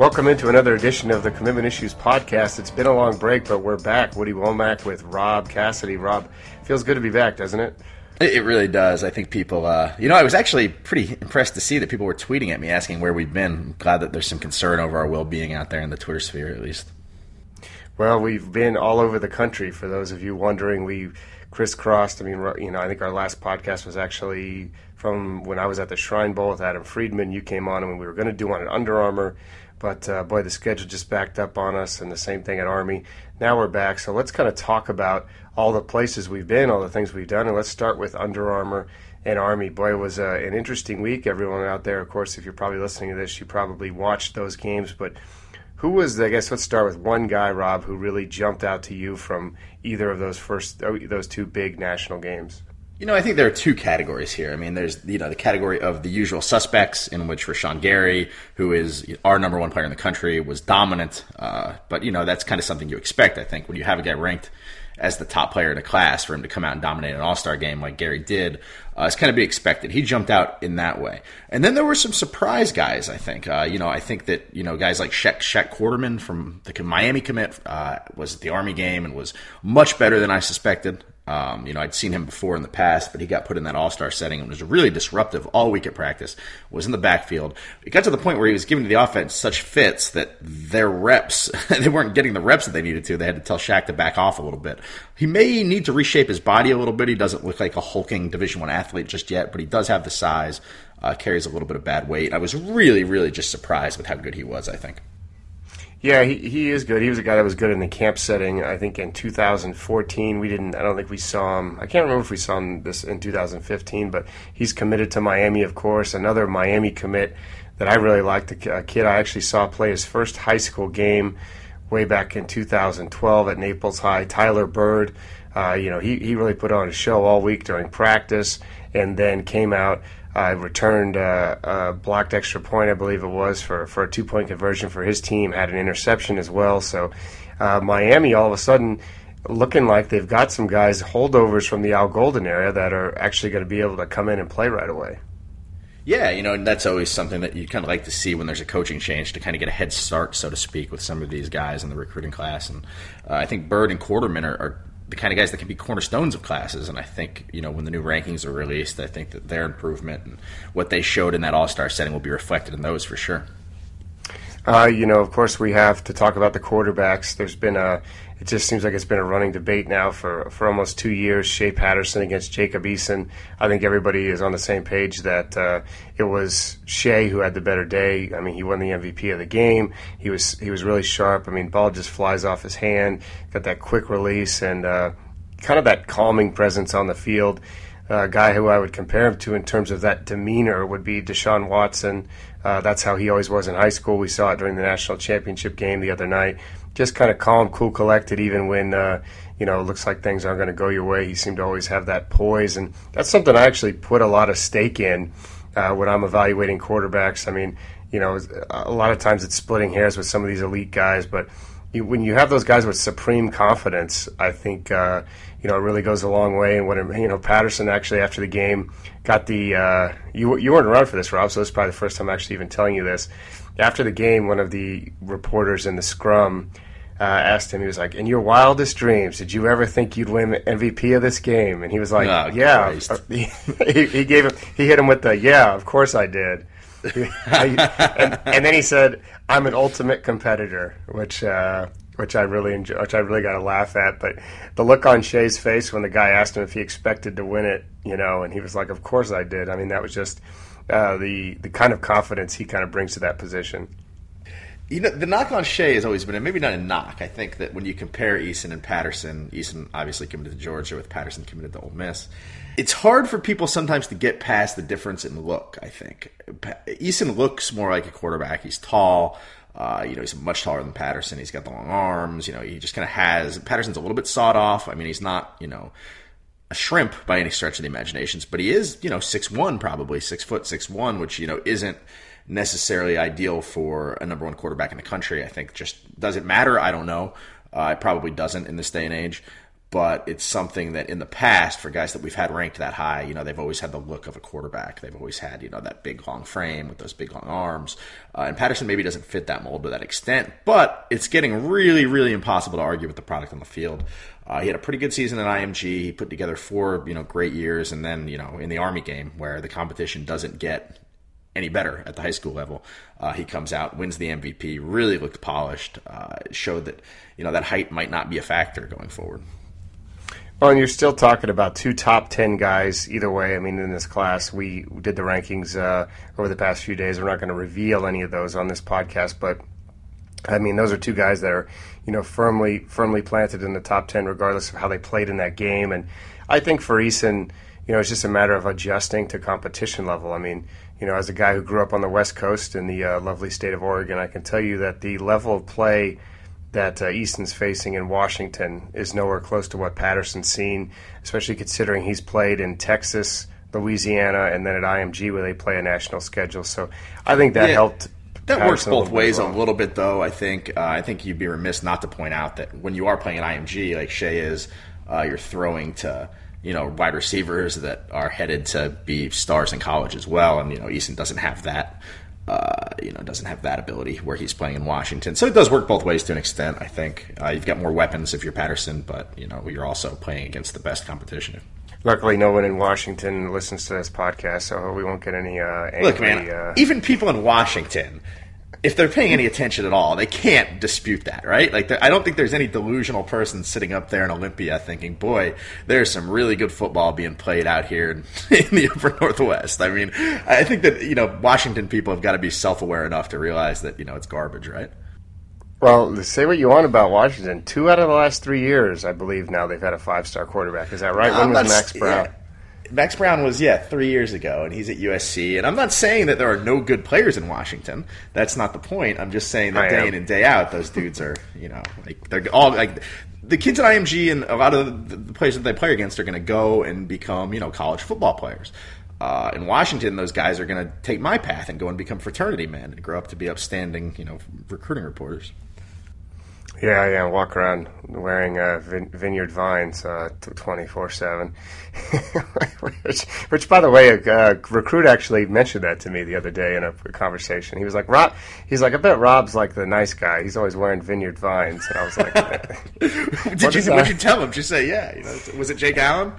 Welcome into another edition of the Commitment Issues podcast. It's been a long break, but we're back. Woody Wommack with Rob Cassidy. Rob, feels good to be back, doesn't it? It really does. I think people, uh, you know, I was actually pretty impressed to see that people were tweeting at me asking where we've been. I'm glad that there's some concern over our well being out there in the Twitter sphere, at least. Well, we've been all over the country. For those of you wondering, we crisscrossed. I mean, you know, I think our last podcast was actually from when I was at the Shrine Bowl with Adam Friedman. You came on, and we were going to do one at Under Armour but uh, boy, the schedule just backed up on us, and the same thing at Army. Now we're back, so let's kind of talk about all the places we've been, all the things we've done, and let's start with Under Armour and Army. Boy, it was uh, an interesting week. Everyone out there, of course, if you're probably listening to this, you probably watched those games, but who was? I guess let's start with one guy, Rob, who really jumped out to you from either of those first, oh, those two big national games. You know, I think there are two categories here. I mean, there's you know the category of the usual suspects, in which Rashan Gary, who is our number one player in the country, was dominant. Uh, but you know that's kind of something you expect. I think when you have a guy ranked as the top player in a class, for him to come out and dominate an All Star game like Gary did, uh, it's kind of be expected. He jumped out in that way. And then there were some surprise guys. I think. Uh, you know, I think that you know guys like Shaq, Shaq Quarterman from the Miami commit uh, was at the Army game and was much better than I suspected. Um, you know, I'd seen him before in the past, but he got put in that All Star setting and was really disruptive all week at practice. Was in the backfield. It got to the point where he was giving the offense such fits that their reps they weren't getting the reps that they needed to. They had to tell Shaq to back off a little bit. He may need to reshape his body a little bit. He doesn't look like a hulking Division One athlete just yet, but he does have the size. Uh, carries a little bit of bad weight. I was really, really just surprised with how good he was. I think. Yeah, he, he is good. He was a guy that was good in the camp setting. I think in 2014 we didn't. I don't think we saw him. I can't remember if we saw him this in 2015, but he's committed to Miami, of course. Another Miami commit that I really liked. A kid I actually saw play his first high school game way back in 2012 at Naples High. Tyler Byrd. Uh, you know, he, he really put on a show all week during practice, and then came out uh, returned uh, a blocked extra point, I believe it was, for, for a two point conversion for his team, had an interception as well. So uh, Miami all of a sudden looking like they've got some guys, holdovers from the Al Golden area, that are actually going to be able to come in and play right away. Yeah, you know, that's always something that you kind of like to see when there's a coaching change to kind of get a head start, so to speak, with some of these guys in the recruiting class. And uh, I think Byrd and Quarterman are, are the kind of guys that can be cornerstones of classes. And I think, you know, when the new rankings are released, I think that their improvement and what they showed in that All Star setting will be reflected in those for sure. Uh, you know, of course, we have to talk about the quarterbacks. There's been a, it just seems like it's been a running debate now for, for almost two years. Shea Patterson against Jacob Eason. I think everybody is on the same page that uh, it was Shea who had the better day. I mean, he won the MVP of the game. He was he was really sharp. I mean, ball just flies off his hand. Got that quick release and uh, kind of that calming presence on the field. A guy who I would compare him to in terms of that demeanor would be Deshaun Watson. Uh, that's how he always was in high school. We saw it during the national championship game the other night. Just kind of calm, cool, collected, even when uh, you know it looks like things aren't going to go your way. He seemed to always have that poise, and that's something I actually put a lot of stake in uh, when I'm evaluating quarterbacks. I mean, you know, a lot of times it's splitting hairs with some of these elite guys, but you, when you have those guys with supreme confidence, I think uh, you know it really goes a long way. And what you know Patterson actually after the game got the uh, you you weren't around for this, Rob, so this is probably the first time I'm actually even telling you this. After the game, one of the reporters in the scrum. Uh, asked him, he was like, "In your wildest dreams, did you ever think you'd win MVP of this game?" And he was like, oh, "Yeah." he, he gave him, he hit him with the, "Yeah, of course I did." and, and, then he said, "I'm an ultimate competitor," which uh, which I really enjoy, which I really got to laugh at. But the look on Shea's face when the guy asked him if he expected to win it, you know, and he was like, "Of course I did." I mean, that was just uh, the the kind of confidence he kind of brings to that position. You know, the knock on Shea has always been, and maybe not a knock. I think that when you compare Eason and Patterson, Eason obviously committed to Georgia with Patterson committed to Ole Miss it's hard for people sometimes to get past the difference in look. I think Eason looks more like a quarterback. He's tall. Uh, you know, he's much taller than Patterson. He's got the long arms. You know, he just kind of has. Patterson's a little bit sawed off. I mean, he's not, you know, a shrimp by any stretch of the imaginations, but he is, you know, six one probably six foot six one, which you know isn't necessarily ideal for a number one quarterback in the country. I think just does it matter? I don't know. Uh, it probably doesn't in this day and age. But it's something that in the past for guys that we've had ranked that high, you know, they've always had the look of a quarterback. They've always had, you know, that big long frame with those big long arms. Uh, and Patterson maybe doesn't fit that mold to that extent, but it's getting really, really impossible to argue with the product on the field. Uh, he had a pretty good season at IMG. He put together four, you know, great years, and then, you know, in the Army game where the competition doesn't get any better at the high school level. Uh, he comes out, wins the MVP, really looked polished, uh, showed that you know that height might not be a factor going forward. Well, and you're still talking about two top 10 guys either way. I mean, in this class, we did the rankings uh, over the past few days. We're not going to reveal any of those on this podcast, but I mean, those are two guys that are, you know, firmly firmly planted in the top 10, regardless of how they played in that game. And I think for Eason, you know, it's just a matter of adjusting to competition level. I mean, you know, as a guy who grew up on the West Coast in the uh, lovely state of Oregon, I can tell you that the level of play – that uh, Eason's facing in Washington is nowhere close to what Patterson's seen, especially considering he's played in Texas, Louisiana, and then at IMG where they play a national schedule. So I think that yeah, helped. That Patterson works both ways a little bit, though. I think uh, I think you'd be remiss not to point out that when you are playing at IMG, like Shea is, uh, you're throwing to you know wide receivers that are headed to be stars in college as well, and you know Eason doesn't have that uh, you know, doesn't have that ability where he's playing in Washington. So it does work both ways to an extent. I think uh, you've got more weapons if you're Patterson, but you know, you're also playing against the best competition. Luckily, no one in Washington listens to this podcast, so we won't get any. Uh, angry, Look, man, uh, even people in Washington if they're paying any attention at all, they can't dispute that, right? Like, I don't think there's any delusional person sitting up there in Olympia thinking, "Boy, there's some really good football being played out here in, the Upper Northwest." I mean, I think that you know Washington people have got to be self-aware enough to realize that you know it's garbage, right? Well, say what you want about Washington. Two out of the last three years, I believe, now they've had a five-star quarterback. Is that right? When was Max Browne? Yeah. Max Browne was yeah three years ago, and he's at USC. And I'm not saying that there are no good players in Washington. That's not the point. I'm just saying that I day am. in and day out, those dudes are you know like they're all like the kids at IMG and a lot of the players that they play against are going to go and become you know college football players. Uh, in Washington, those guys are going to take my path and go and become fraternity men and grow up to be upstanding, you know, recruiting reporters. Yeah, yeah, walk around wearing uh, vin- Vineyard Vines uh, twenty four seven. Which, by the way, a uh, recruit actually mentioned that to me the other day in a conversation. He was like, "Rob," he's like, "I bet Rob's like the nice guy. He's always wearing Vineyard Vines." And I was like, "Did you? What you tell him? Just say, yeah. You know, was it Jake Allen?"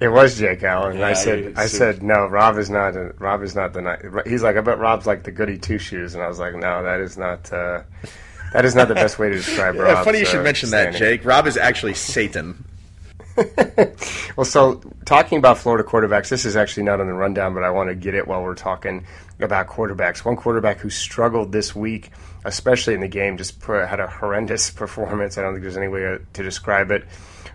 It was Jake Allen. Yeah, I said, I said, no, Rob is not. A, Rob is not the nice. He's like, I bet Rob's like the goody two shoes, and I was like, no, that is not. Uh, that is not the best way to describe Rob. yeah, funny you should uh, mention that, Jake. Rob is actually Satan. well, so talking about Florida quarterbacks, this is actually not on the rundown, but I want to get it while we're talking about quarterbacks. One quarterback who struggled this week, especially in the game, just had a horrendous performance. I don't think there's any way to describe it.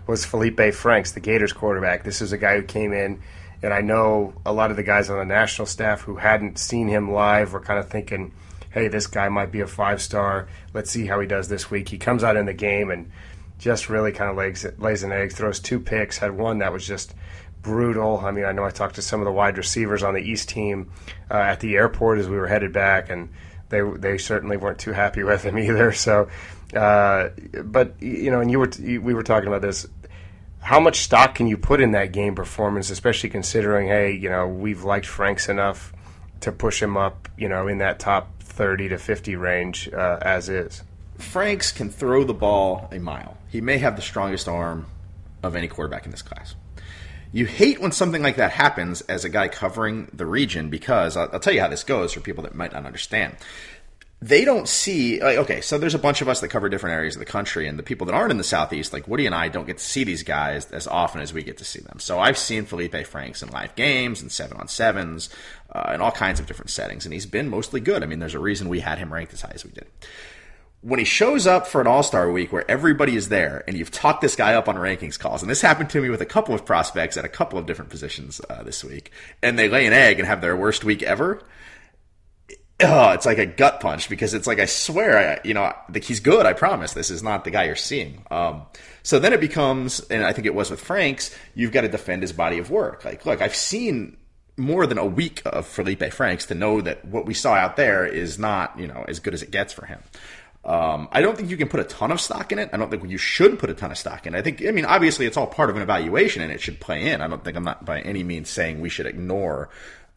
Was Felipe Franks, the Gators quarterback? This is a guy who came in, and I know a lot of the guys on the national staff who hadn't seen him live were kind of thinking hey, this guy might be a five star. Let's see how he does this week. He comes out in the game and just really kind of lays, lays an egg, throws two picks, had one that was just brutal. I mean, I know I talked to some of the wide receivers on the East team uh, at the airport as we were headed back, and they they certainly weren't too happy with him either. So, uh, but you know, and you were we were talking about this. How much stock can you put in that game performance, especially considering, hey, you know, we've liked Franks enough to push him up, you know, in that top 30 to 50 range uh, as is. Franks can throw the ball a mile. He may have the strongest arm of any quarterback in this class. You hate when something like that happens as a guy covering the region because I'll, I'll tell you how this goes for people that might not understand they don't see like okay so there's a bunch of us that cover different areas of the country and the people that aren't in the southeast like woody and i don't get to see these guys as often as we get to see them. So i've seen felipe franks in live games and seven on sevens uh, in all kinds of different settings and he's been mostly good. I mean there's a reason we had him ranked as high as we did. When he shows up for an all-star week where everybody is there and you've talked this guy up on rankings calls and this happened to me with a couple of prospects at a couple of different positions uh, this week and they lay an egg and have their worst week ever oh, it's like a gut punch because it's like I swear, I, you know, like he's good. I promise. This is not the guy you're seeing. Um, so then it becomes, and I think it was with Franks. You've got to defend his body of work. Like, look, I've seen more than a week of Felipe Franks to know that what we saw out there is not, you know, as good as it gets for him. Um, I don't think you can put a ton of stock in it. I don't think you should put a ton of stock in it. I think, I mean, obviously it's all part of an evaluation and it should play in. I don't think I'm not by any means saying we should ignore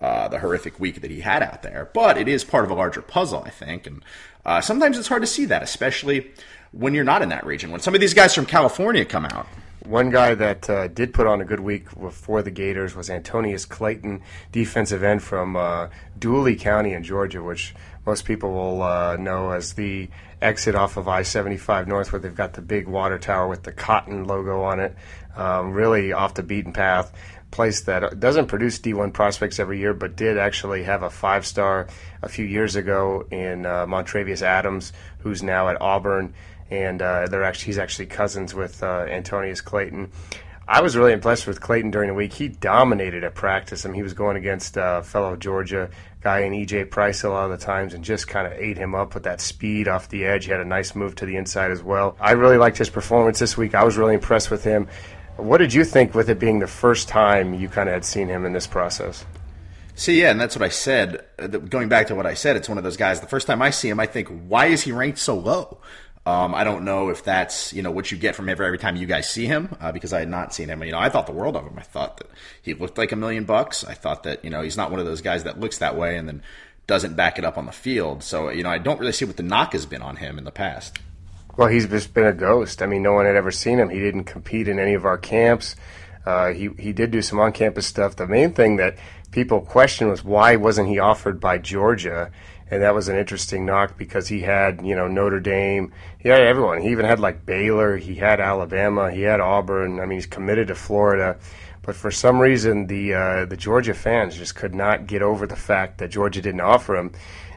uh, the horrific week that he had out there, but it is part of a larger puzzle, I think. And uh, sometimes it's hard to see that, especially when you're not in that region. When some of these guys from California come out, one guy that uh, did put on a good week for the Gators was Antonius Clayton, defensive end from uh, Dooley County in Georgia, which most people will uh, know as the exit off of I 75 North, where they've got the big water tower with the cotton logo on it. Um, really off the beaten path. Place that doesn't produce D1 prospects every year, but did actually have a five star a few years ago in uh, Montravius Adams, who's now at Auburn and uh, they're actually he's actually cousins with uh, Antonius Clayton. I was really impressed with Clayton during the week. He dominated at practice. I mean, he was going against uh, fellow Georgia guy in EJ Price a lot of the times and just kind of ate him up with that speed off the edge. He had a nice move to the inside as well. I really liked his performance this week. I was really impressed with him. What did you think with it being the first time you kind of had seen him in this process? See, yeah, and that's what I said. Going back to what I said, it's one of those guys. The first time I see him, I think, why is he ranked so low? Um, I don't know if that's you know what you get from every, every time you guys see him uh, because I had not seen him. You know, I thought the world of him. I thought that he looked like a million bucks. I thought that you know he's not one of those guys that looks that way and then doesn't back it up on the field. So you know, I don't really see what the knock has been on him in the past. Well, he's just been a ghost. I mean, no one had ever seen him. He didn't compete in any of our camps. Uh, he he did do some on-campus stuff. The main thing that people questioned was why wasn't he offered by Georgia? And that was an interesting knock because he had you know Notre Dame, he had everyone. He even had like Baylor, he had Alabama, he had Auburn. I mean, he's committed to Florida, but for some reason the uh, the Georgia fans just could not get over the fact that Georgia didn't offer him.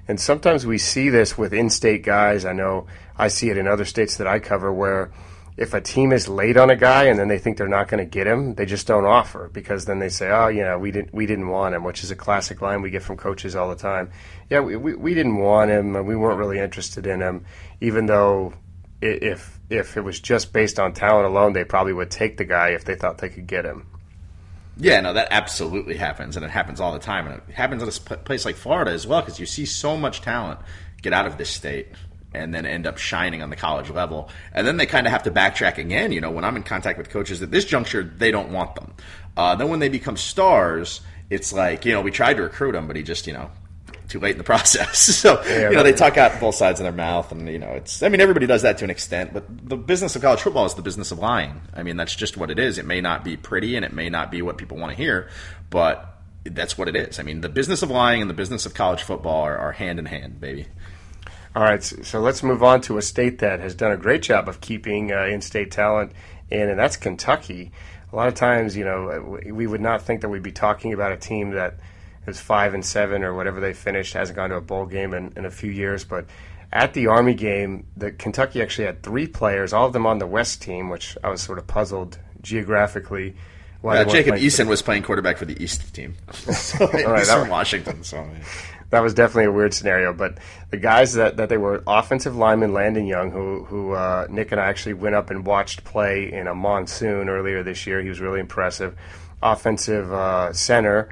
And sometimes we see this with in-state guys. I know I see it in other states that I cover where if a team is late on a guy and then they think they're not going to get him, they just don't offer because then they say, "Oh, you know, we didn't we didn't want him," which is a classic line we get from coaches all the time. Yeah, we we, we didn't want him, and we weren't really interested in him, even though if if it was just based on talent alone, they probably would take the guy if they thought they could get him. Yeah, no, that absolutely happens, and it happens all the time, and it happens in a place like Florida as well because you see so much talent get out of this state and then end up shining on the college level. And then they kind of have to backtrack again. You know, when I'm in contact with coaches at this juncture, they don't want them. Uh, then when they become stars, it's like, you know, we tried to recruit him, but he just, you know, too late in the process. so, yeah, you know, they talk out both sides of their mouth. And, you know, it's, I mean, everybody does that to an extent, but the business of college football is the business of lying. I mean, that's just what it is. It may not be pretty and it may not be what people want to hear, but that's what it is. I mean, the business of lying and the business of college football are, are hand in hand, baby. All right, so let's move on to a state that has done a great job of keeping uh, in-state talent in, and that's Kentucky. A lot of times, you know, we would not think that we'd be talking about a team that is five and seven or whatever they finished, hasn't gone to a bowl game in, in a few years, but at the Army game, the Kentucky actually had three players, all of them on the West team, which I was sort of puzzled geographically. Why uh, Jacob Eason was playing quarterback for the East team. so, all right, he's from Washington. So that was definitely a weird scenario. But the guys that, that they were offensive lineman Landon Young, who who uh, Nick and I actually went up and watched play in a monsoon earlier this year. He was really impressive. Offensive uh, center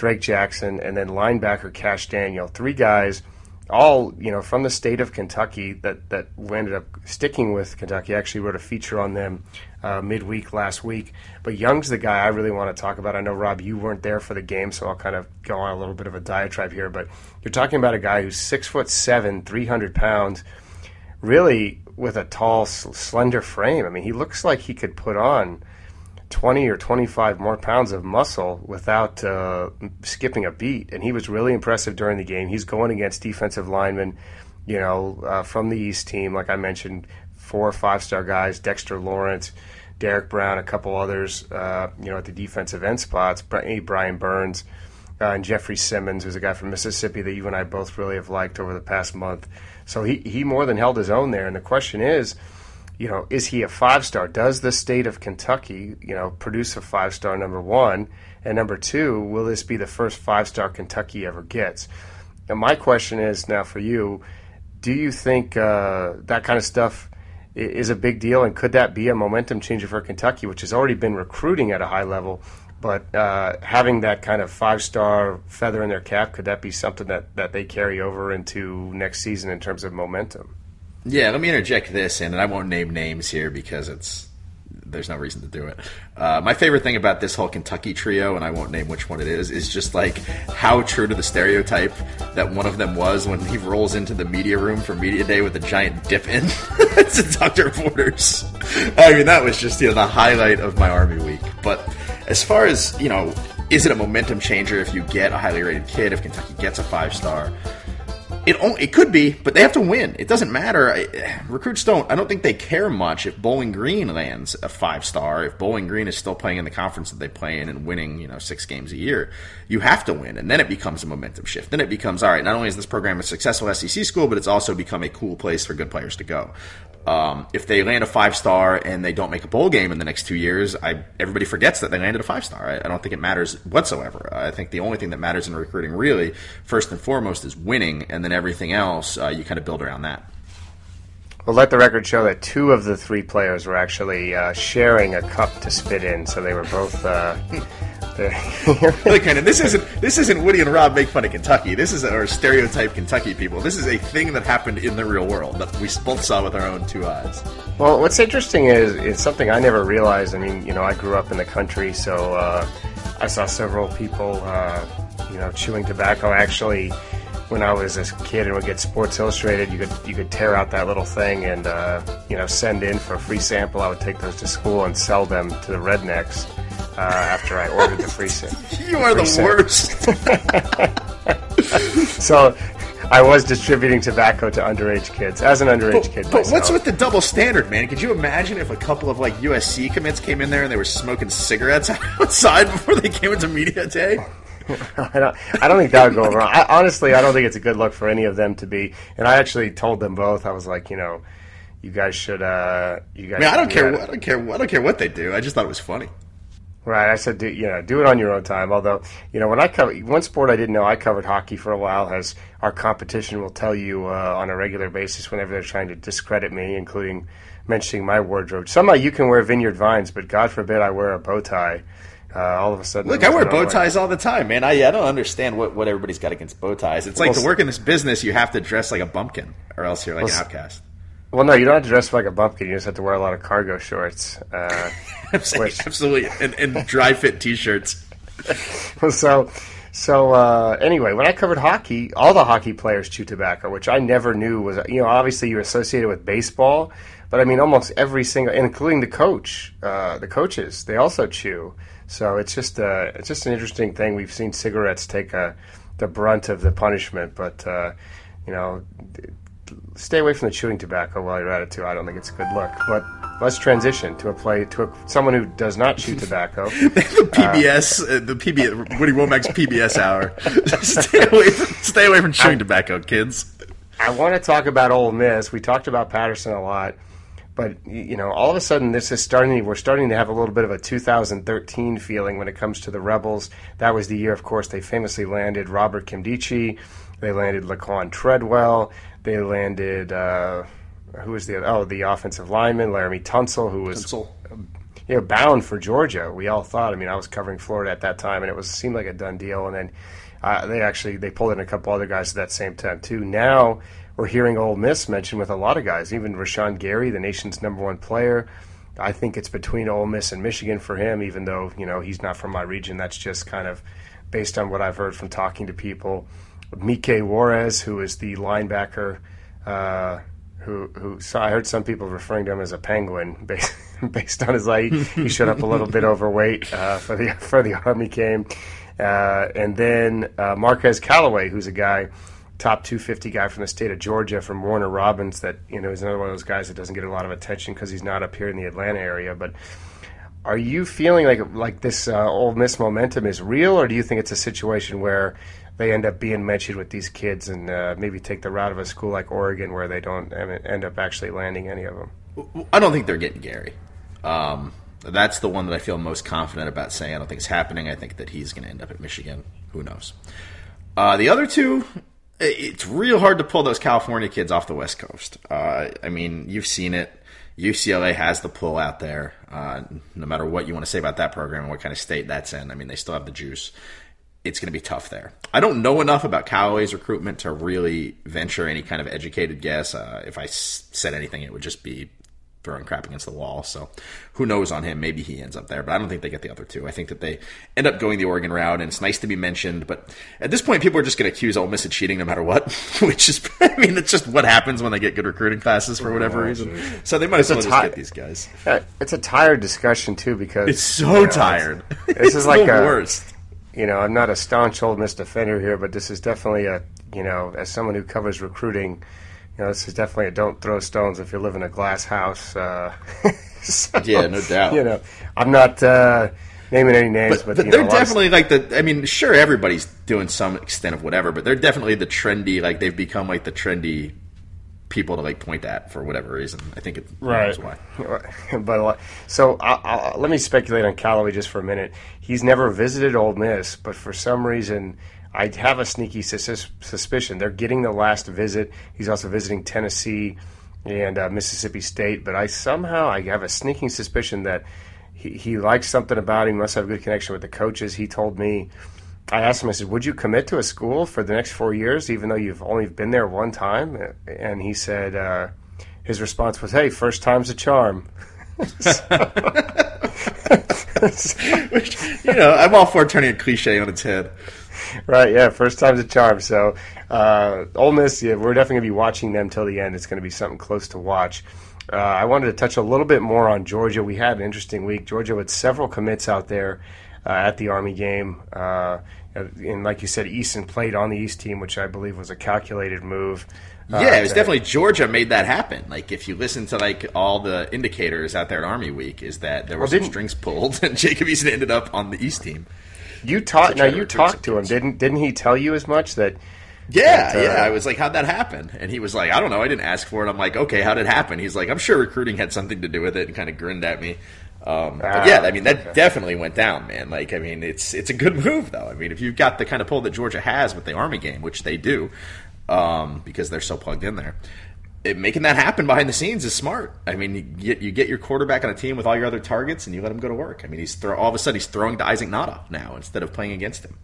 Drake Jackson, and then linebacker Cash Daniel. Three guys, all you know from the state of Kentucky that that ended up sticking with Kentucky. I actually wrote a feature on them uh, midweek last week. But Young's the guy I really want to talk about. I know Rob, you weren't there for the game, so I'll kind of go on a little bit of a diatribe here. But you're talking about a guy who's six foot seven, three hundred pounds, really with a tall, slender frame. I mean, he looks like he could put on. 20 or 25 more pounds of muscle without uh, skipping a beat. And he was really impressive during the game. He's going against defensive linemen, you know, uh, from the East team, like I mentioned, four or five star guys, Dexter Lawrence, Derrick Brown, a couple others, uh, you know, at the defensive end spots, Brian Burns, uh, and Jeffrey Simmons, who's a guy from Mississippi that you and I both really have liked over the past month. So he, he more than held his own there. And the question is, you know, is he a five star? Does the state of Kentucky, you know, produce a five star number one? And number two, will this be the first five star Kentucky ever gets? And my question is now for you, do you think uh, that kind of stuff is a big deal, and could that be a momentum changer for Kentucky, which has already been recruiting at a high level? But uh, having that kind of five star feather in their cap, could that be something that, that they carry over into next season in terms of momentum? Yeah, let me interject this, in, and I won't name names here because it's there's no reason to do it. Uh, my favorite thing about this whole Kentucky trio, and I won't name which one it is, is just like how true to the stereotype that one of them was when he rolls into the media room for media day with a giant dip in to talk to reporters. I mean, that was just you know the highlight of my Army week. But as far as you know, is it a momentum changer if you get a highly rated kid? If Kentucky gets a five star? It it could be, but they have to win. It doesn't matter. Recruits don't. I don't think they care much if Bowling Green lands a five star. If Bowling Green is still playing in the conference that they play in and winning, you know, six games a year, you have to win, and then it becomes a momentum shift. Then it becomes all right. Not only is this program a successful SEC school, but it's also become a cool place for good players to go. Um, if they land a five star and they don't make a bowl game in the next two years, I, everybody forgets that they landed a five star. I, I, don't think it matters whatsoever. I think the only thing that matters in recruiting, really, first and foremost, is winning, and then everything else uh, you kind of build around that. Well, let the record show that two of the three players were actually uh, sharing a cup to spit in, so they were both. Uh, Look, Kenan, this isn't this isn't Woody and Rob make fun of Kentucky. This is our stereotype Kentucky people. This is a thing that happened in the real world that we both saw with our own two eyes. Well, what's interesting is it's something I never realized. I mean, you know, I grew up in the country, so uh, I saw several people, uh, you know, chewing tobacco. Actually, when I was a kid and would get Sports Illustrated, you could you could tear out that little thing and uh, you know send in for a free sample. I would take those to school and sell them to the rednecks uh, after I ordered the free sample. you are the worst. so I was distributing tobacco to underage kids as an underage but, kid. But myself. what's with the double standard, man? Could you imagine if a couple of like USC commits came in there and they were smoking cigarettes outside before they came into media day? I don't, I don't think that would go over. I, honestly, I don't think it's a good look for any of them to be. And I actually told them both. I was like, you know, you guys should. Uh, you guys. I, mean, I don't care. What, I don't care. I don't care what they do. I just thought it was funny. Right. I said, do, you know, do it on your own time. Although, you know, when I cover one sport I didn't know, I covered hockey for a while. As our competition will tell you uh, on a regular basis whenever they're trying to discredit me, including mentioning my wardrobe. Somehow you can wear vineyard vines, but God forbid I wear a bow tie. Uh, all of a sudden, look, I wear bow ties all the time, man. I, I don't understand what, what everybody's got against bow ties. It's like well, to work in this business, you have to dress like a bumpkin, or else you're like well, an outcast. Well, no, you don't have to dress like a bumpkin. You just have to wear a lot of cargo shorts. Uh, which... Absolutely, and, and dry fit t-shirts. so, so uh, anyway, when I covered hockey, all the hockey players chew tobacco, which I never knew was. You know, obviously you're associated with baseball, but I mean, almost every single, including the coach, uh, the coaches, they also chew. So it's just uh, it's just an interesting thing. We've seen cigarettes take a, the brunt of the punishment, but uh, you know, stay away from the chewing tobacco while you're at it too. I don't think it's a good look. But let's transition to a play to a, someone who does not chew tobacco. the PBS, uh, the PBS, Woody Wommack's PBS hour. stay away from stay away from chewing I, tobacco, kids. I want to talk about Ole Miss. We talked about Patterson a lot. But you know, all of a sudden, this is starting. We're starting to have a little bit of a 2013 feeling when it comes to the Rebels. That was the year, of course, they famously landed Robert Nkemdiche. They landed Laquan Treadwell. They landed uh, who was the oh the offensive lineman Laremy Tunsil, who was Tunsil. you know bound for Georgia. We all thought. I mean, I was covering Florida at that time, and it was seemed like a done deal. And then uh, they actually they pulled in a couple other guys at that same time too. Now we're hearing Ole Miss mentioned with a lot of guys, even Rashan Gary, the nation's number one player. I think it's between Ole Miss and Michigan for him, even though you know he's not from my region. That's just kind of based on what I've heard from talking to people. Mike Juarez, who is the linebacker, uh, who who so I heard some people referring to him as a penguin based, based on his height. he showed up a little bit overweight uh, for the for the Army game, uh, and then uh, Marquez Callaway, who's a guy top 250 guy from the state of Georgia from Warner Robins that you know is another one of those guys that doesn't get a lot of attention because he's not up here in the Atlanta area. But are you feeling like like this uh, Miss momentum is real, or do you think it's a situation where they end up being mentioned with these kids and uh, maybe take the route of a school like Oregon where they don't end up actually landing any of them? I don't think they're getting Gary. Um, that's the one that I feel most confident about saying. I don't think it's happening. I think that he's going to end up at Michigan. Who knows? Uh, the other two, it's real hard to pull those California kids off the West Coast. Uh, I mean, you've seen it. UCLA has the pull out there. Uh, no matter what you want to say about that program and what kind of state that's in, I mean, they still have the juice. it's going to be tough there. I don't know enough about Callaway's recruitment to really venture any kind of educated guess. Uh, if I said anything, it would just be throwing crap against the wall. So who knows on him? Maybe he ends up there, but I don't think they get the other two. I think that they end up going the Oregon route, and it's nice to be mentioned. But at this point, people are just going to accuse Ole Miss of cheating no matter what, which is, I mean, it's just what happens when they get good recruiting classes for whatever Oh, reason. geez. So they might as well It's a just get these guys. It's a tired discussion too because It's so you know, it's- tired. This is like the a, worst. You know, I'm not a staunch Ole Miss defender here, but this is definitely a you know, as someone who covers recruiting, you know, this is definitely a don't throw stones if you live in a glass house. Uh, so, Yeah, no doubt. You know, I'm not uh, naming any names, But, but, but they're know, of- definitely like the. I mean, sure, everybody's doing some extent of whatever, but they're definitely the trendy. Like they've become like the trendy people to like point at for whatever reason. I think it who Right. why. but a lot- so I, I, let me speculate on Callaway just for a minute. He's never visited Ole Miss, but for some reason, I have a sneaky sus- suspicion they're getting the last visit. He's also visiting Tennessee and uh, Mississippi State, but I somehow I have a sneaking suspicion that he, he likes something about him. Must have a good connection with the coaches. He told me. I asked him, I said, Would you commit to a school for the next four years, even though you've only been there one time? And he said, uh, His response was, Hey, first time's a charm. Which, you know, I'm all for turning a cliche on its head. Right, yeah, first time's a charm. So, uh, Ole Miss, yeah, we're definitely going to be watching them till the end. It's going to be something close to watch. Uh, I wanted to touch a little bit more on Georgia. We had an interesting week. Georgia with several commits out there uh, at the Army game. Uh, and like you said, Eason played on the East team, which I believe was a calculated move. Uh, Yeah, it was definitely Georgia made that happen. Like if you listen to like all the indicators out there at Army Week, is that there were Well, some strings pulled, and Jacob Eason ended up on the East team. You talked. Now you talked to him, didn't? Didn't he tell you as much that? Yeah, But, uh, yeah. I was like, "How'd that happen?" And he was like, "I don't know. I didn't ask for it." I'm like, "Okay, how did it happen?" He's like, "I'm sure recruiting had something to do with it," and kind of grinned at me. Um, Ah, but yeah, I mean, that okay. definitely went down, man. Like, I mean, it's it's a good move, though. I mean, if you've got the kind of pull that Georgia has with the Army game, which they do, um, because they're so plugged in there. It, making that happen behind the scenes is smart. I mean, you get you get your quarterback on a team with all your other targets, and you let him go to work. I mean, he's throw, all of a sudden he's throwing to Isaac Nauta now instead of playing against him.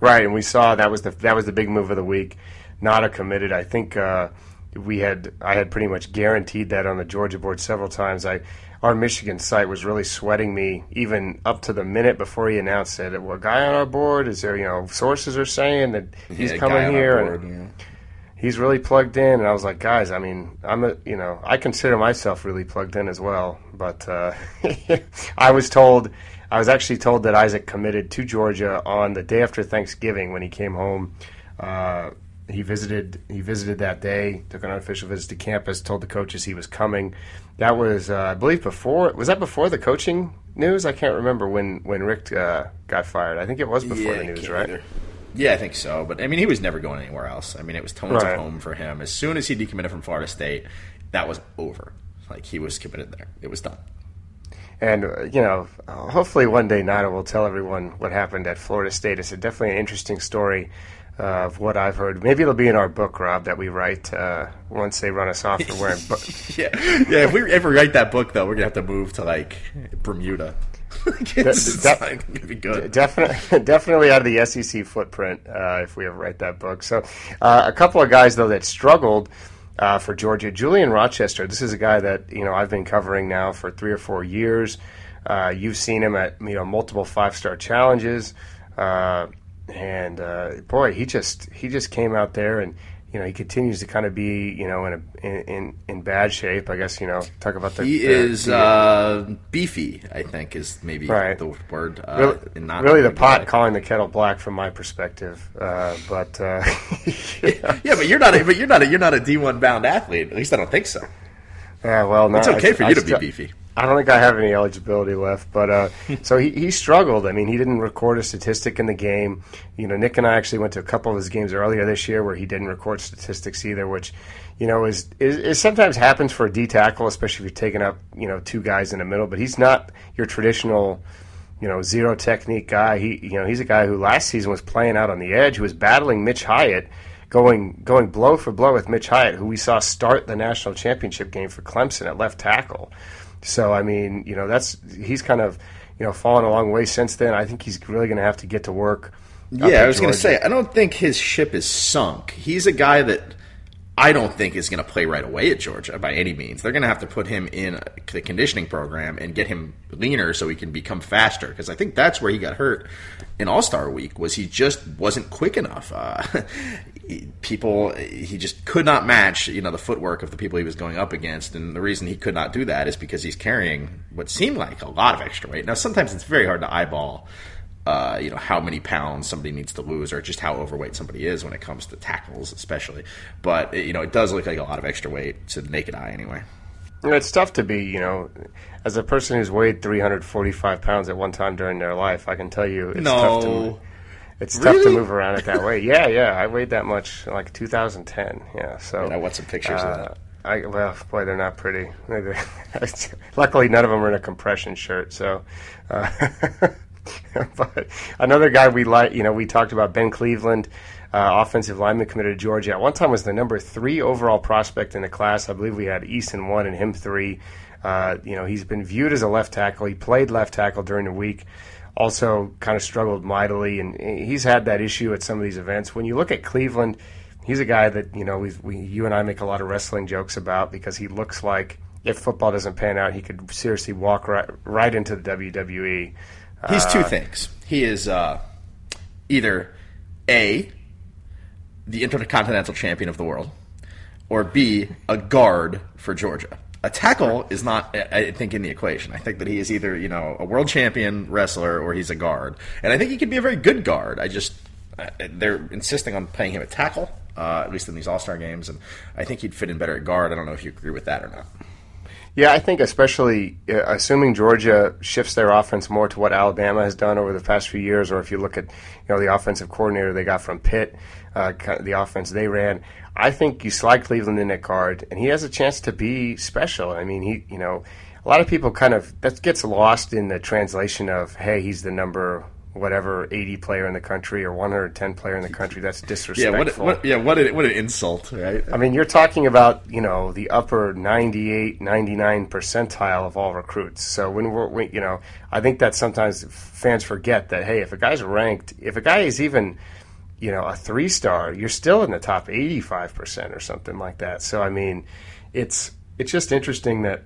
Right, and we saw that was the that was the big move of the week. Nauta committed. I think uh, we had I had pretty much guaranteed that on the Georgia board several times. I our Michigan site was really sweating me even up to the minute before he announced it. Well, a guy on our board is there? You know, sources are saying that he's Yeah, coming here. board, and, yeah. he's really plugged in and i was like guys i mean i'm a you know i consider myself really plugged in as well but uh, i was told i was actually told that isaac committed to georgia on the day after thanksgiving when he came home uh, he visited he visited that day took an unofficial visit to campus told the coaches he was coming that was uh, i believe before was that before the coaching news i can't remember when when Richt uh, got fired i think it was before Yeah, the news right either. Yeah, I think so. But I mean, he was never going anywhere else. I mean, it was tones Right. of home for him. As soon as he decommitted from Florida State, that was over. Like he was committed there. It was done. And uh, you know, hopefully one day Nauta will tell everyone what happened at Florida State. It's a definitely an interesting story uh, of what I've heard. Maybe it'll be in our book, Rob, that we write uh, once they run us off for wearing. Bu- Yeah, yeah. If we ever write that book, though, we're gonna have to move to like Bermuda. Like, it's, not gonna be good. definitely, definitely out of the SEC footprint uh, if we ever write that book. So, uh, a couple of guys though that struggled uh, for Georgia. Julian Rochester. This is a guy that you know I've been covering now for three or four years. Uh, you've seen him at you know multiple five star challenges, uh, and uh, boy, he just he just came out there and. You know, he continues to kind of be, you know, in a in in, in bad shape. I guess you know, talk about the. He the- is the- uh, beefy. I think is maybe Right. the word. Uh, really, really the pot calling the kettle black from my perspective. Uh, but uh, Yeah, but you're not. A, but you're not. A, you're not a D1 bound athlete. At least I don't think so. yeah, well, no, It's okay I- for I you to still- be beefy. I don't think I have any eligibility left, but uh, so he, he struggled. I mean, he didn't record a statistic in the game. You know, Nick and I actually went to a couple of his games earlier this year where he didn't record statistics either, which you know is is, is sometimes happens for a D tackle, especially if you're taking up you know two guys in the middle. But he's not your traditional you know zero technique guy. He you know he's a guy who last season was playing out on the edge, who was battling Mitch Hyatt. Going going blow for blow with Mitch Hyatt, who we saw start the national championship game for Clemson at left tackle. So I mean, you know, that's he's kind of you know fallen a long way since then. I think he's really going to have to get to work. Yeah, I was going to say, I don't think his ship is sunk. He's a guy that I don't think is going to play right away at Georgia by any means. They're going to have to put him in the conditioning program and get him leaner so he can become faster. Because I think that's where he got hurt in All Star Week was he just wasn't quick enough. Uh, people, he just could not match you know the footwork of the people he was going up against. And the reason he could not do that is because he's carrying what seemed like a lot of extra weight. Now sometimes it's very hard to eyeball uh, you know how many pounds somebody needs to lose, or just how overweight somebody is when it comes to tackles, especially. But you know, it does look like a lot of extra weight to the naked eye, anyway. It's tough to be, you know, as a person who's weighed 345 pounds at one time during their life. I can tell you, it's no. tough to. It's really? tough to move around it that way. Yeah, yeah, I weighed that much like 2010. Yeah, so I want some pictures uh, of that. I, well, boy, they're not pretty. Luckily, none of them are in a compression shirt. So, uh, but another guy we like, you know, we talked about Ben Cleveland, uh, offensive lineman committed to Georgia. At one time was the number three overall prospect in the class. I believe we had Eason one and him three. Uh, you know, he's been viewed as a left tackle. He played left tackle during the week. Also, kind of struggled mightily, and he's had that issue at some of these events. When you look at Cleveland, he's a guy that you know we you and I make a lot of wrestling jokes about because he looks like if football doesn't pan out, he could seriously walk right right into the WWE. He's two uh, things. He is uh, either A, the intercontinental champion of the world, or B, a guard for Georgia. A tackle is not, I think, in the equation. I think that he is either, you know, a world champion wrestler or he's a guard. And I think he could be a very good guard. I just, they're insisting on playing him a tackle, uh, at least in these All Star games. And I think he'd fit in better at guard. I don't know if you agree with that or not. Yeah, I think especially uh, assuming Georgia shifts their offense more to what Alabama has done over the past few years, or if you look at you know the offensive coordinator they got from Pitt, uh, the offense they ran, I think you slide Cleveland in that card, and he has a chance to be special. I mean, he you know a lot of people kind of that gets lost in the translation of hey he's the number whatever 80 player in the country or 110 player in the country. That's disrespectful. Yeah, what, what, yeah, what, an, what an insult, right? I mean, you're talking about, you know, the upper 98, 99 percentile of all recruits. So when we're, we, you know, I think that sometimes fans forget that, hey, if a guy's ranked, if a guy is even, you know, a three star, you're still in the top 85% or something like that. So, I mean, it's, it's just interesting that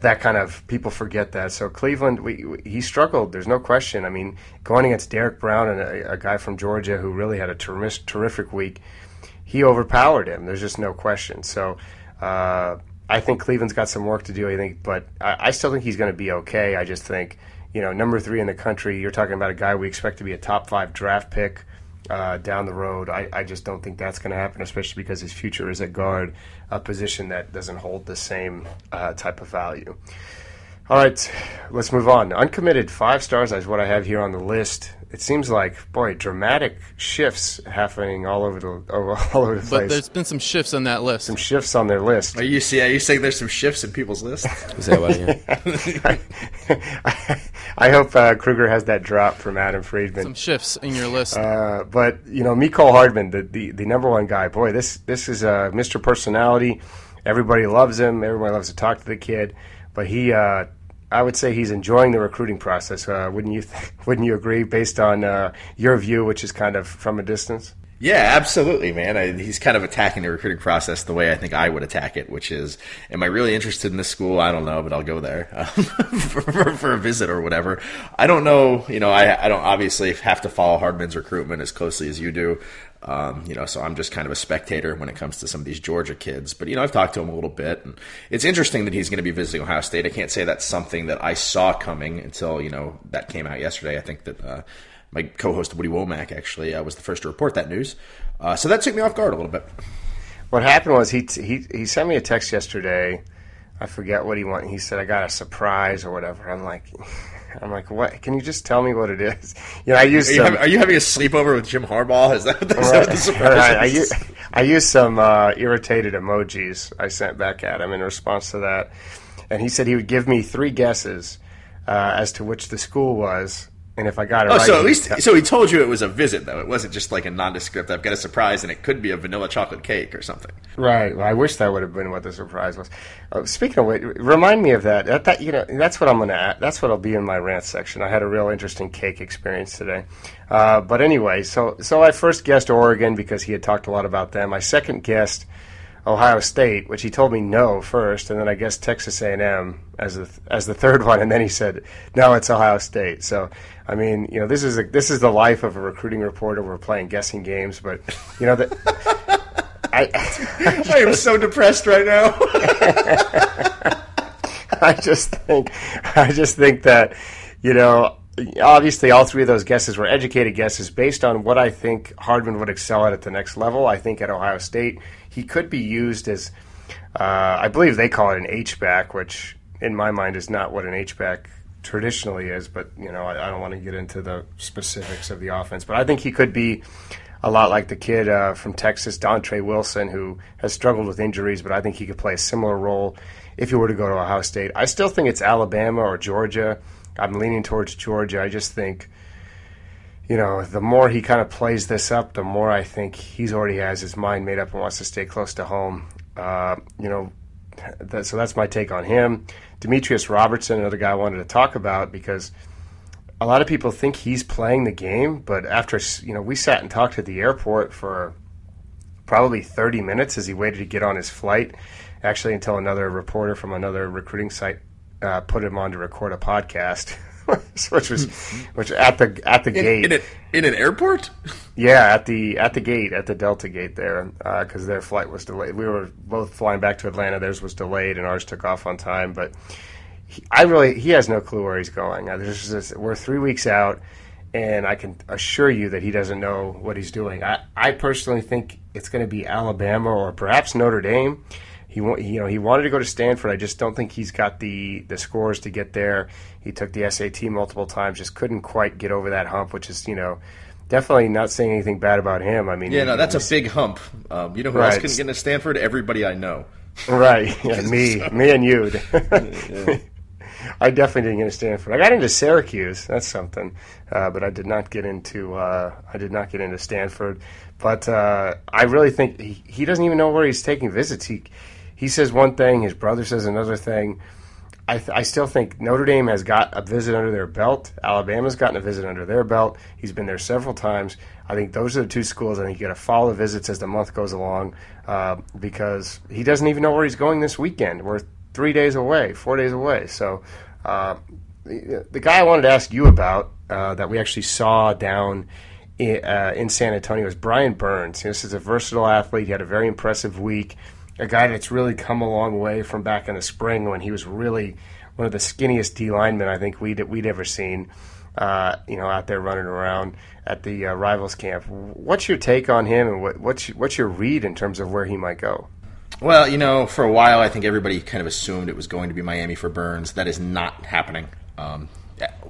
that kind of people forget that. So Cleveland, we, we, he struggled. There's no question. I mean, going against Derrick Brown and a, a guy from Georgia who really had a ter- terrific week, he overpowered him. There's just no question. So uh, I think Cleveland's got some work to do. I think, but I, I still think he's going to be okay. I just think, you know, number three in the country. You're talking about a guy we expect to be a top five draft pick uh, down the road. I, I just don't think that's going to happen, especially because his future is at guard, a position that doesn't hold the same uh, type of value. All right, let's move on. Uncommitted five stars is what I have here on the list it seems like boy dramatic shifts happening all over the over, all over the place. But there's been some shifts on that list. Some shifts on their list. Are you see? Are you saying there's some shifts in people's list? Is that why? I, I hope uh, Kruger has that drop from Adam Friedman. Some shifts in your list. Uh, but you know, Mecole Hardman, the, the the number one guy. Boy, this this is uh, Mr. Personality. Everybody loves him. Everybody loves to talk to the kid. But he uh, I would say he's enjoying the recruiting process. Uh, wouldn't you? Th- wouldn't you agree, based on uh, your view, which is kind of from a distance? Yeah, absolutely, man. I, he's kind of attacking the recruiting process the way I think I would attack it, which is, am I really interested in this school? I don't know, but I'll go there um, for, for, for, a visit or whatever. I don't know. You know, I, I don't obviously have to follow Hardman's recruitment as closely as you do. Um, you know, so I'm just kind of a spectator when it comes to some of these Georgia kids. But you know, I've talked to him a little bit, and it's interesting that he's going to be visiting Ohio State. I can't say that's something that I saw coming until you know that came out yesterday. I think that uh, my co-host Woody Wommack actually uh, was the first to report that news, uh, so that took me off guard a little bit. What happened was he he he sent me a text yesterday. I forget what he wanted. He said I got a surprise or whatever. I'm like. I'm like, what? Can you just tell me what it is? You know, I use. Are, you, having, are you having a sleepover with Jim Harbaugh? Is that, is right. that the surprise? Right. I, use, I use some uh, irritated emojis I sent back at him in response to that, and he said he would give me three guesses uh, as to which the school was, and if I got it Oh, right, so at he- least so he told you it was a visit though. It wasn't just like a nondescript. I've got a surprise, and it could be a vanilla chocolate cake or something. Right. Well, I wish that would have been what the surprise was. Uh, speaking of which, remind me of that. That, that you know, that's what I'm gonna. Add. That's what'll be in my rant section. I had a real interesting cake experience today. Uh, but anyway, so so I first guessed Oregon because he had talked a lot about them. I second guessed Ohio State, which he told me no first, and then I guess Texas A&M as the as the third one, and then he said no, it's Ohio State. So. I mean, you know, this is a, this is the life of a recruiting reporter. We're playing guessing games, but you know that I, I am so depressed right now. I just think, I just think that, you know, obviously all three of those guesses were educated guesses based on what I think Hardman would excel at at the next level. I think at Ohio State he could be used as, uh, I believe they call it an H back, which in my mind is not what an H back traditionally is. But you know, I, I don't want to get into the specifics of the offense. But I think he could be a lot like the kid uh, from Texas, Dontre Wilson, who has struggled with injuries, but I think he could play a similar role if he were to go to Ohio State. I still think it's Alabama or Georgia. I'm leaning towards Georgia. I just think, you know, the more he kind of plays this up, the more I think he's already has his mind made up and wants to stay close to home. Uh, you know, that, so that's my take on him. Demetrius Robertson, another guy I wanted to talk about because a lot of people think he's playing the game, but after you know, we sat and talked at the airport for probably 30 minutes as he waited to get on his flight. Actually, until another reporter from another recruiting site uh, put him on to record a podcast, which was which at the at the In, gate. in, a, in an airport? Yeah, at the at the gate at the Delta gate there because their flight was delayed. We were both flying back to Atlanta. Theirs was delayed, and ours took off on time. But he, I really he has no clue where he's going. Uh, this, we're three weeks out, and I can assure you that he doesn't know what he's doing. I, I personally think it's going to be Alabama or perhaps Notre Dame. He, you know, he wanted to go to Stanford. I just don't think he's got the, the scores to get there. He took the SAT multiple times, just couldn't quite get over that hump, which is, you know, definitely not saying anything bad about him. I mean, Yeah, no, that's a big hump. Um, you know who else Right. couldn't get into Stanford? Everybody I know. Right. Yeah, me, me and you. I definitely didn't get into Stanford. I got into Syracuse. That's something, uh, but I did not get into. Uh, I did not get into Stanford. But uh, I really think he, he doesn't even know where he's taking visits. He he says one thing, his brother says another thing. I, th- I still think Notre Dame has got a visit under their belt. Alabama's gotten a visit under their belt. He's been there several times. I think those are the two schools. I think you got to follow the visits as the month goes along uh, because he doesn't even know where he's going this weekend. We're three days away, four days away. So uh, the, the guy I wanted to ask you about uh, that we actually saw down in, uh, in San Antonio is Brian Burns. This is a versatile athlete. He had a very impressive week a guy that's really come a long way from back in the spring when he was really one of the skinniest D linemen I think we'd we'd ever seen. Uh, you know, out there running around at the uh, rivals camp. What's your take on him, and what, what's what's your read in terms of where he might go? Well, you know, for a while, I think everybody kind of assumed it was going to be Miami for Burns. That is not happening. Um,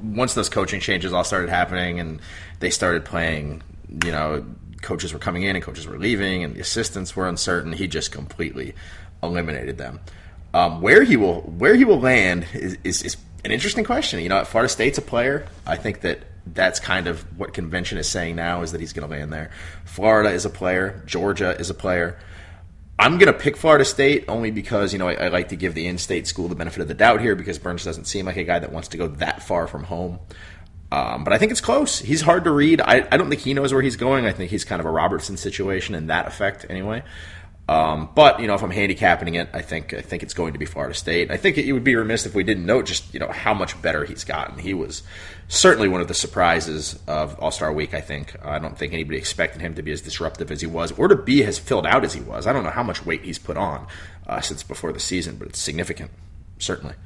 once those coaching changes all started happening and they started playing, you know, coaches were coming in and coaches were leaving and the assistants were uncertain, he just completely eliminated them. Um, where he will where he will land is, is, is an interesting question. You know, Florida State's a player. I think that that's kind of what convention is saying now is that he's going to land there. Florida is a player. Georgia is a player. I'm going to pick Florida State only because, you know, I, I like to give the in state school the benefit of the doubt here because Burns doesn't seem like a guy that wants to go that far from home. Um, but I think it's close. He's hard to read. I, I don't think he knows where he's going. I think he's kind of a Robertson situation in that effect, anyway. Um, but you know, if I'm handicapping it, I think I think it's going to be Florida State. I think it would be remiss if we didn't note just you know how much better he's gotten. He was certainly one of the surprises of All Star Week. I think I don't think anybody expected him to be as disruptive as he was, or to be as filled out as he was. I don't know how much weight he's put on uh, since before the season, but it's significant, certainly.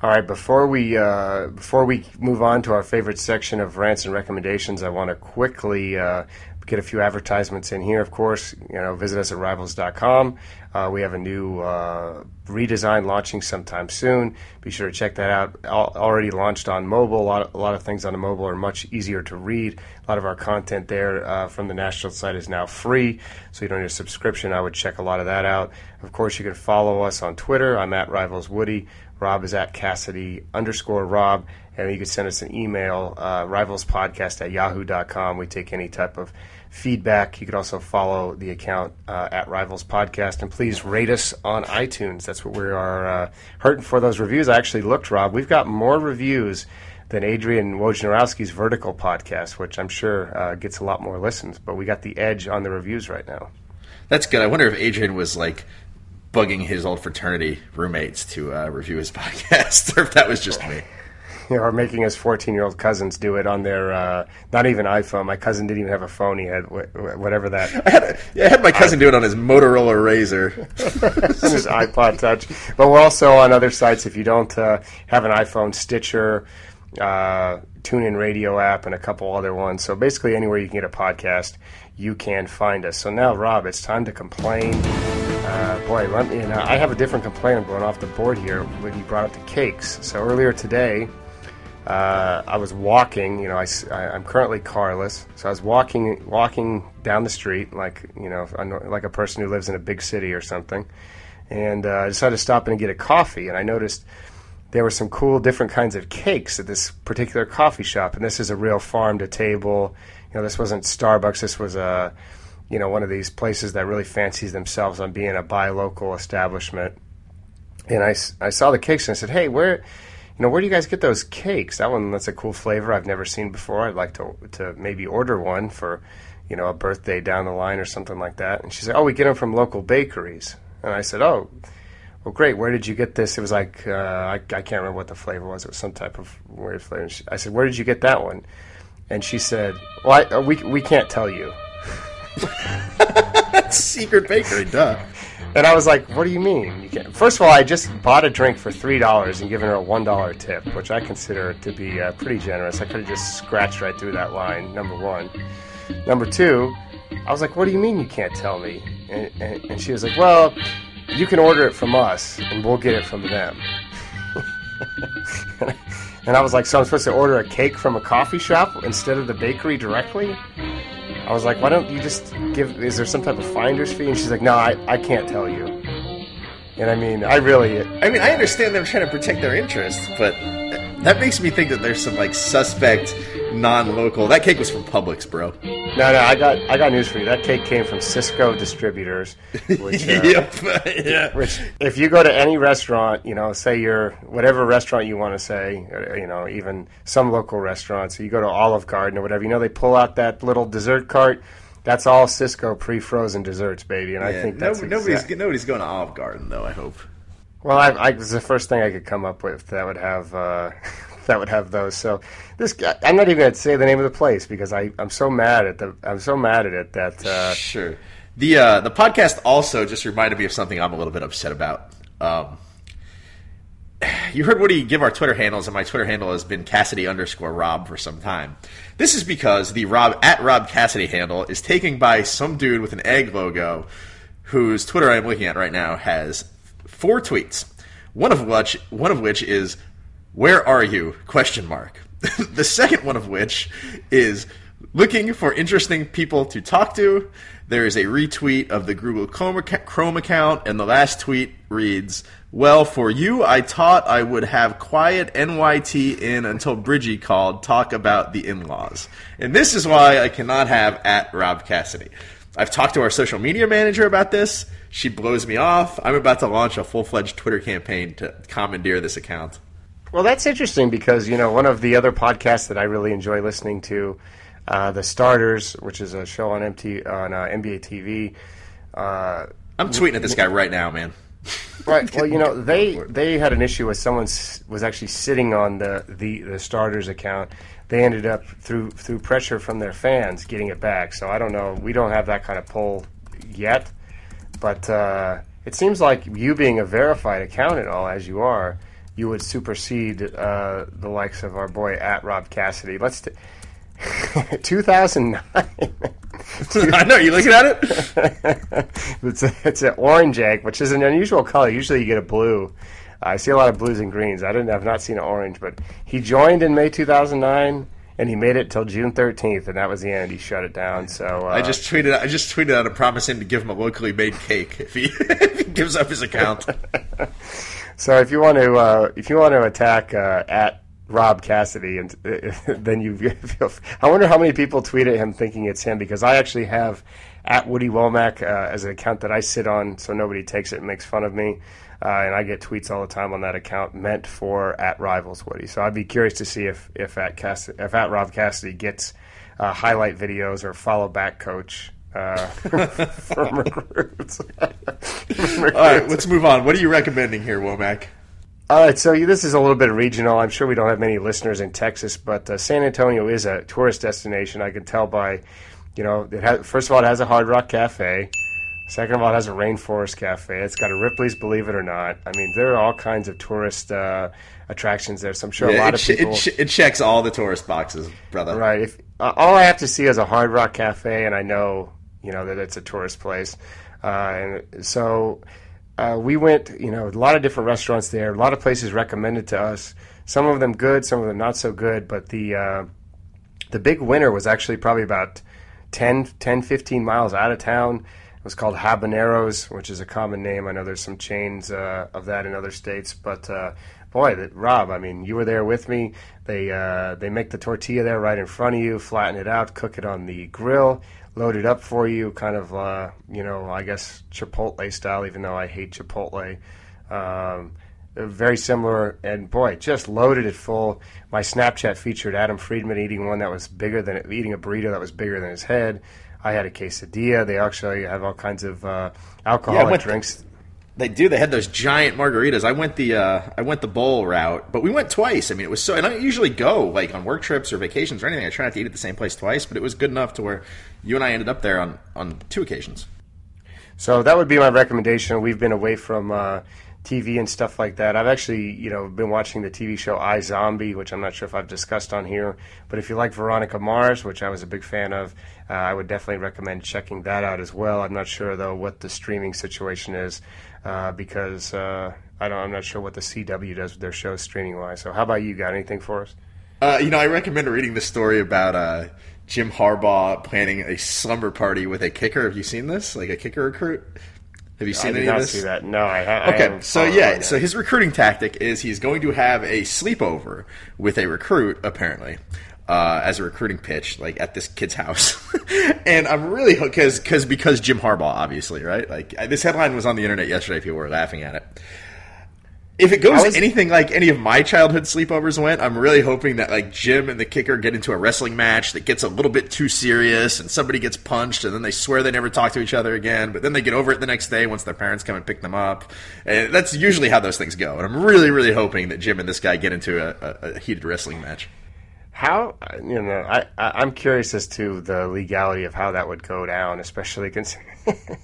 All right, before we uh, before we move on to our favorite section of rants and recommendations, I want to quickly uh, get a few advertisements in here. Of course, you know, visit us at rivals.com. Uh, we have a new uh, redesign launching sometime soon. Be sure to check that out. Al- already launched on mobile. A lot, of, a lot of things on the mobile are much easier to read. A lot of our content there uh, from the national site is now free, so you don't need a subscription. I would check a lot of that out. Of course, you can follow us on Twitter. I'm at Rivals Woody. Rob is at Cassidy underscore Rob. And you can send us an email, uh, rivalspodcast at yahoo.com. We take any type of feedback. You can also follow the account uh, at Rivals Podcast. And please rate us on iTunes. That's what we are uh, hurting for those reviews. I actually looked, Rob. We've got more reviews than Adrian Wojnarowski's Vertical podcast, which I'm sure uh, gets a lot more listens. But we got the edge on the reviews right now. That's good. I wonder if Adrian was like bugging his old fraternity roommates to uh, review his podcast, or if that was just me. Or making his 14 year old cousins do it on their, uh, not even iPhone. My cousin didn't even have a phone. He had wh- wh- whatever that. I had, a, yeah, I had my cousin do it on his Motorola Razr. his iPod Touch. But we're also on other sites. If you don't uh, have an iPhone, Stitcher, uh, TuneIn Radio app, and a couple other ones. So basically, anywhere you can get a podcast, you can find us. So now, Rob, it's time to complain. Uh, boy, let me. I have a different complaint. I'm going off the board here when you brought up the cakes. So earlier today, uh, I was walking. You know, I, am currently carless, so I was walking walking down the street like you know like a person who lives in a big city or something, and uh, I decided to stop in and get a coffee. And I noticed there were some cool different kinds of cakes at this particular coffee shop, and this is a real farm to table. You know, this wasn't Starbucks. This was a you know one of these places that really fancies themselves on being a buy local establishment. And I, I saw the cakes and I said, hey, where you know, where do you guys get those cakes? That one, that's a cool flavor I've never seen before. I'd like to to maybe order one for, you know, a birthday down the line or something like that. And she said, oh, we get them from local bakeries. And I said, oh, well, great. Where did you get this? It was like uh, I, I can't remember what the flavor was. It was some type of weird flavor. She, I said, where did you get that one? And she said, well, I, uh, we we can't tell you. Secret bakery, duh. And I was like, "What do you mean?" You can't. First of all, I just bought a drink for three dollars and given her a one dollar tip, which I consider to be uh, pretty generous. I could have just scratched right through that line. Number one. Number two, I was like, "What do you mean you can't tell me?" And, and, and she was like, "Well, you can order it from us, and we'll get it from them." and I was like, "So I'm supposed to order a cake from a coffee shop instead of the bakery directly?" I was like, why don't you just give, is there some type of finder's fee? And she's like, no, I, I can't tell you. And I mean, I really. I mean, I understand them trying to protect their interests, but that makes me think that there's some like suspect non-local. That cake was from Publix, bro. No, no, I got I got news for you. That cake came from Sysco Distributors. Which, uh, yep. yeah. Which, if you go to any restaurant, you know, say you're whatever restaurant you want to say, uh, you know, even some local restaurants, you go to Olive Garden or whatever, you know, they pull out that little dessert cart. That's all Sysco pre-frozen desserts, baby, and yeah, I think that's nobody, nobody's nobody's going to Olive Garden though. I hope. Well, I, I was the first thing I could come up with that would have uh, that would have those. So this, guy, I'm not even going to say the name of the place because I, I'm so mad at the, I'm so mad at it that. Uh, sure. The uh, the podcast also just reminded me of something I'm a little bit upset about. Um, you heard Woody give our Twitter handles, and my Twitter handle has been Cassidy underscore Rob for some time. This is because the Rob at Rob Cassidy handle is taken by some dude with an egg logo, whose Twitter I'm looking at right now has four tweets. One of which one of which is where are you? Question mark. the second one of which is looking for interesting people to talk to. There is a retweet of the Google Chrome account, and the last tweet reads, Well, for you, I taught I would have quiet NYT in until Bridgie called, talk about the in laws. And this is why I cannot have at Rob Cassidy. I've talked to our social media manager about this. She blows me off. I'm about to launch a full fledged Twitter campaign to commandeer this account. Well, that's interesting because you know one of the other podcasts that I really enjoy listening to, uh, the Starters, which is a show on MT on uh, NBA TV. Uh, I'm tweeting at this guy right now, man. right. Well, you know they they had an issue with someone was actually sitting on the, the the Starters account. They ended up through through pressure from their fans getting it back. So I don't know. We don't have that kind of pull yet, but uh, it seems like you being a verified account and all as you are you would supersede uh, the likes of our boy at Rob Cassidy. Let's. T- 2009. I know. You looking at it? it's a, it's an orange egg, which is an unusual color. Usually, you get a blue. I see a lot of blues and greens. I didn't. I've not seen an orange, but he joined in May 2009 and he made it till June 13th, and that was the end. He shut it down. So uh, I just tweeted. I just tweeted out a promise him to give him a locally made cake if he, if he gives up his account. So if you want to, uh, if you want to attack uh, at Rob Cassidy, and uh, then you feel. I wonder how many people tweet at him thinking it's him because I actually have at Woody Wommack uh, as an account that I sit on, so nobody takes it and makes fun of me. Uh, and I get tweets all the time on that account meant for at Rivals Woody. So I'd be curious to see if if at Cass- if at Rob Cassidy gets uh, highlight videos or follow back coach uh, from recruits. All right, let's move on. What are you recommending here, Wommack? All right, so this is a little bit regional. I'm sure we don't have many listeners in Texas, but uh, San Antonio is a tourist destination. I can tell by, you know, it has, first of all, it has a Hard Rock Cafe. Second of all, it has a Rainforest Cafe. It's got a Ripley's, believe it or not. I mean, there are all kinds of tourist uh, attractions there. So I'm sure a lot of people. it, it checks all the tourist boxes, brother. Right. If uh, all I have to see is a Hard Rock Cafe, and I know you know that it's a tourist place, uh, and so uh, we went. You know, a lot of different restaurants there. A lot of places recommended to us. Some of them good, some of them not so good. But the uh, the big winner was actually probably about 10, 10, 15 miles out of town. It was called Habaneros, which is a common name. I know there's some chains uh, of that in other states, but uh, boy, that, Rob, I mean, you were there with me. They uh, they make the tortilla there right in front of you, flatten it out, cook it on the grill, load it up for you, kind of uh, you know, I guess Chipotle style. Even though I hate Chipotle. Um, very similar, and boy, just loaded it full. My Snapchat featured Adam Friedman eating one that was bigger than eating a burrito that was bigger than his head. I had a quesadilla. They actually have all kinds of uh, alcoholic went- drinks. They do. They had those giant margaritas. I went the uh, I went the bowl route, but we went twice. I mean, it was so. And I don't usually go like on work trips or vacations or anything. I try not to eat at the same place twice, but it was good enough to where you and I ended up there on on two occasions. So that would be my recommendation. We've been away from uh, TV and stuff like that. I've actually, you know, been watching the TV show iZombie, which I'm not sure if I've discussed on here. But if you like Veronica Mars, which I was a big fan of, uh, I would definitely recommend checking that out as well. I'm not sure though what the streaming situation is uh, because uh, I don't. I'm not sure what the CW does with their shows streaming wise. So how about you? Got anything for us? Uh, you know, I recommend reading the story about uh, Jim Harbaugh planning a slumber party with a kicker. Have you seen this? Like a kicker recruit? Have you seen did any of this? see that. No, I, ha- I Okay, haven't so yeah, so his recruiting tactic is he's going to have a sleepover with a recruit, apparently, uh, as a recruiting pitch, like at this kid's house. and I'm really because because because Jim Harbaugh, obviously, right? Like I- this headline was on the internet yesterday. People were laughing at it. If it goes was- anything like any of my childhood sleepovers went, I'm really hoping that like Jim and the kicker get into a wrestling match that gets a little bit too serious and somebody gets punched and then they swear they never talk to each other again, but then they get over it the next day once their parents come and pick them up. And that's usually how those things go. And I'm really, really hoping that Jim and this guy get into a, a, a heated wrestling match. How you know? I, I I'm curious as to the legality of how that would go down, especially considering.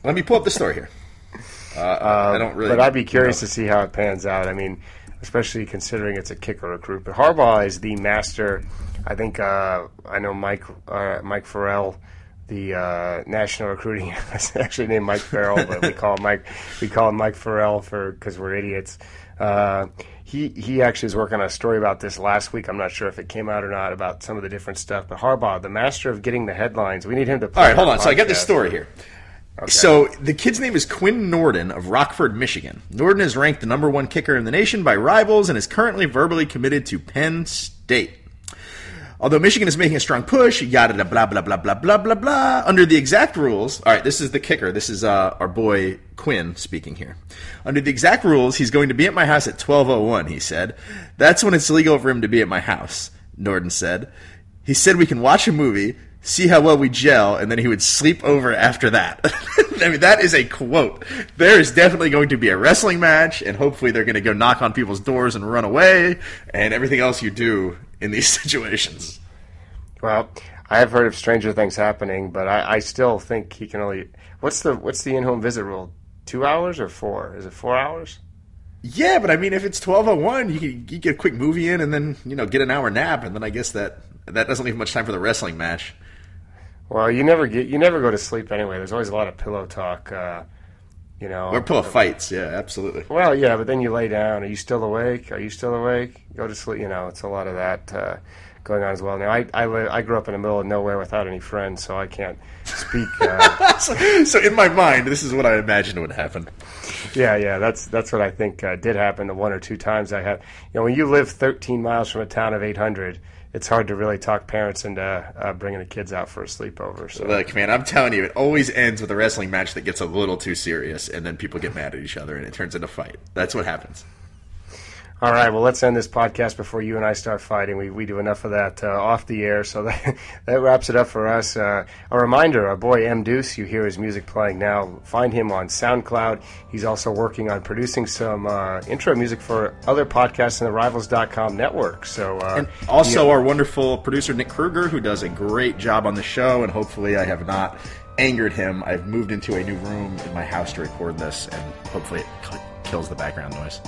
Let me pull up the story here. Uh, I don't really. but I'd be curious to see how it pans out. I mean, especially considering it's a kicker recruit. But Harbaugh is the master. I think uh, I know Mike uh, Mike Farrell, the uh, national recruiting. actually named Mike Farrell, but we call him Mike. We call him Mike Farrell for because we're idiots. Uh, he he actually is working on a story about this last week. I'm not sure if it came out or not about some of the different stuff. But Harbaugh, the master of getting the headlines, we need him to. All right, hold on. So I got this story here. So the kid's name is Quinn Nordin of Rockford, Michigan. Nordin is ranked the number one kicker in the nation by rivals and is currently verbally committed to Penn State. Although Michigan is making a strong push, yada da blah blah blah blah blah blah blah. Under the exact rules, all right, this is the kicker. This is uh, our boy Quinn speaking here. Under the exact rules, he's going to be at my house at twelve oh one. He said, "That's when it's legal for him to be at my house." Nordin said. He said we can watch a movie, see how well we gel, and then he would sleep over after that. I mean, that is a quote. There is definitely going to be a wrestling match, and hopefully they're going to go knock on people's doors and run away, and everything else you do in these situations. Well, I have heard of stranger things happening, but I, I still think he can only. What's the what's the in-home visit rule? Two hours or four? Is it four hours? Yeah, but I mean, if it's twelve oh one, you can you get a quick movie in, and then you know get an hour nap, and then I guess that that doesn't leave much time for the wrestling match. Well, you never get you never go to sleep anyway. There's always a lot of pillow talk. Uh, You know, We're full of fights. Yeah, absolutely. Well, yeah, but then you lay down. Are you still awake? Are you still awake? Go to sleep. You know, it's a lot of that uh, going on as well. Now, I I, I grew up in the middle of nowhere without any friends, so I can't speak. Uh, so, so in my mind, this is what I imagined would happen. yeah, yeah, that's that's what I think uh, did happen the one or two times I have. You know, when you live 13 miles from a town of 800, it's hard to really talk parents into uh, bringing the kids out for a sleepover. So. Look, man, I'm telling you, it always ends with a wrestling match that gets a little too serious, and then people get mad at each other, and it turns into a fight. That's what happens. All right, well, let's end this podcast before you and I start fighting. We, we do enough of that uh, off the air, so that, that wraps it up for us. Uh, a reminder our boy M. Deuce, you hear his music playing now. Find him on SoundCloud. He's also working on producing some uh, intro music for other podcasts in the Rivals.com network. So, uh, And also, our wonderful producer, Nick Kruger, who does a great job on the show, and hopefully, I have not angered him. I've moved into a new room in my house to record this, and hopefully, it kills the background noise.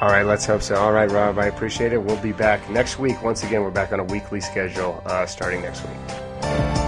All right, let's hope so. All right, Rob, I appreciate it. We'll be back next week. Once again, we're back on a weekly schedule uh, starting next week.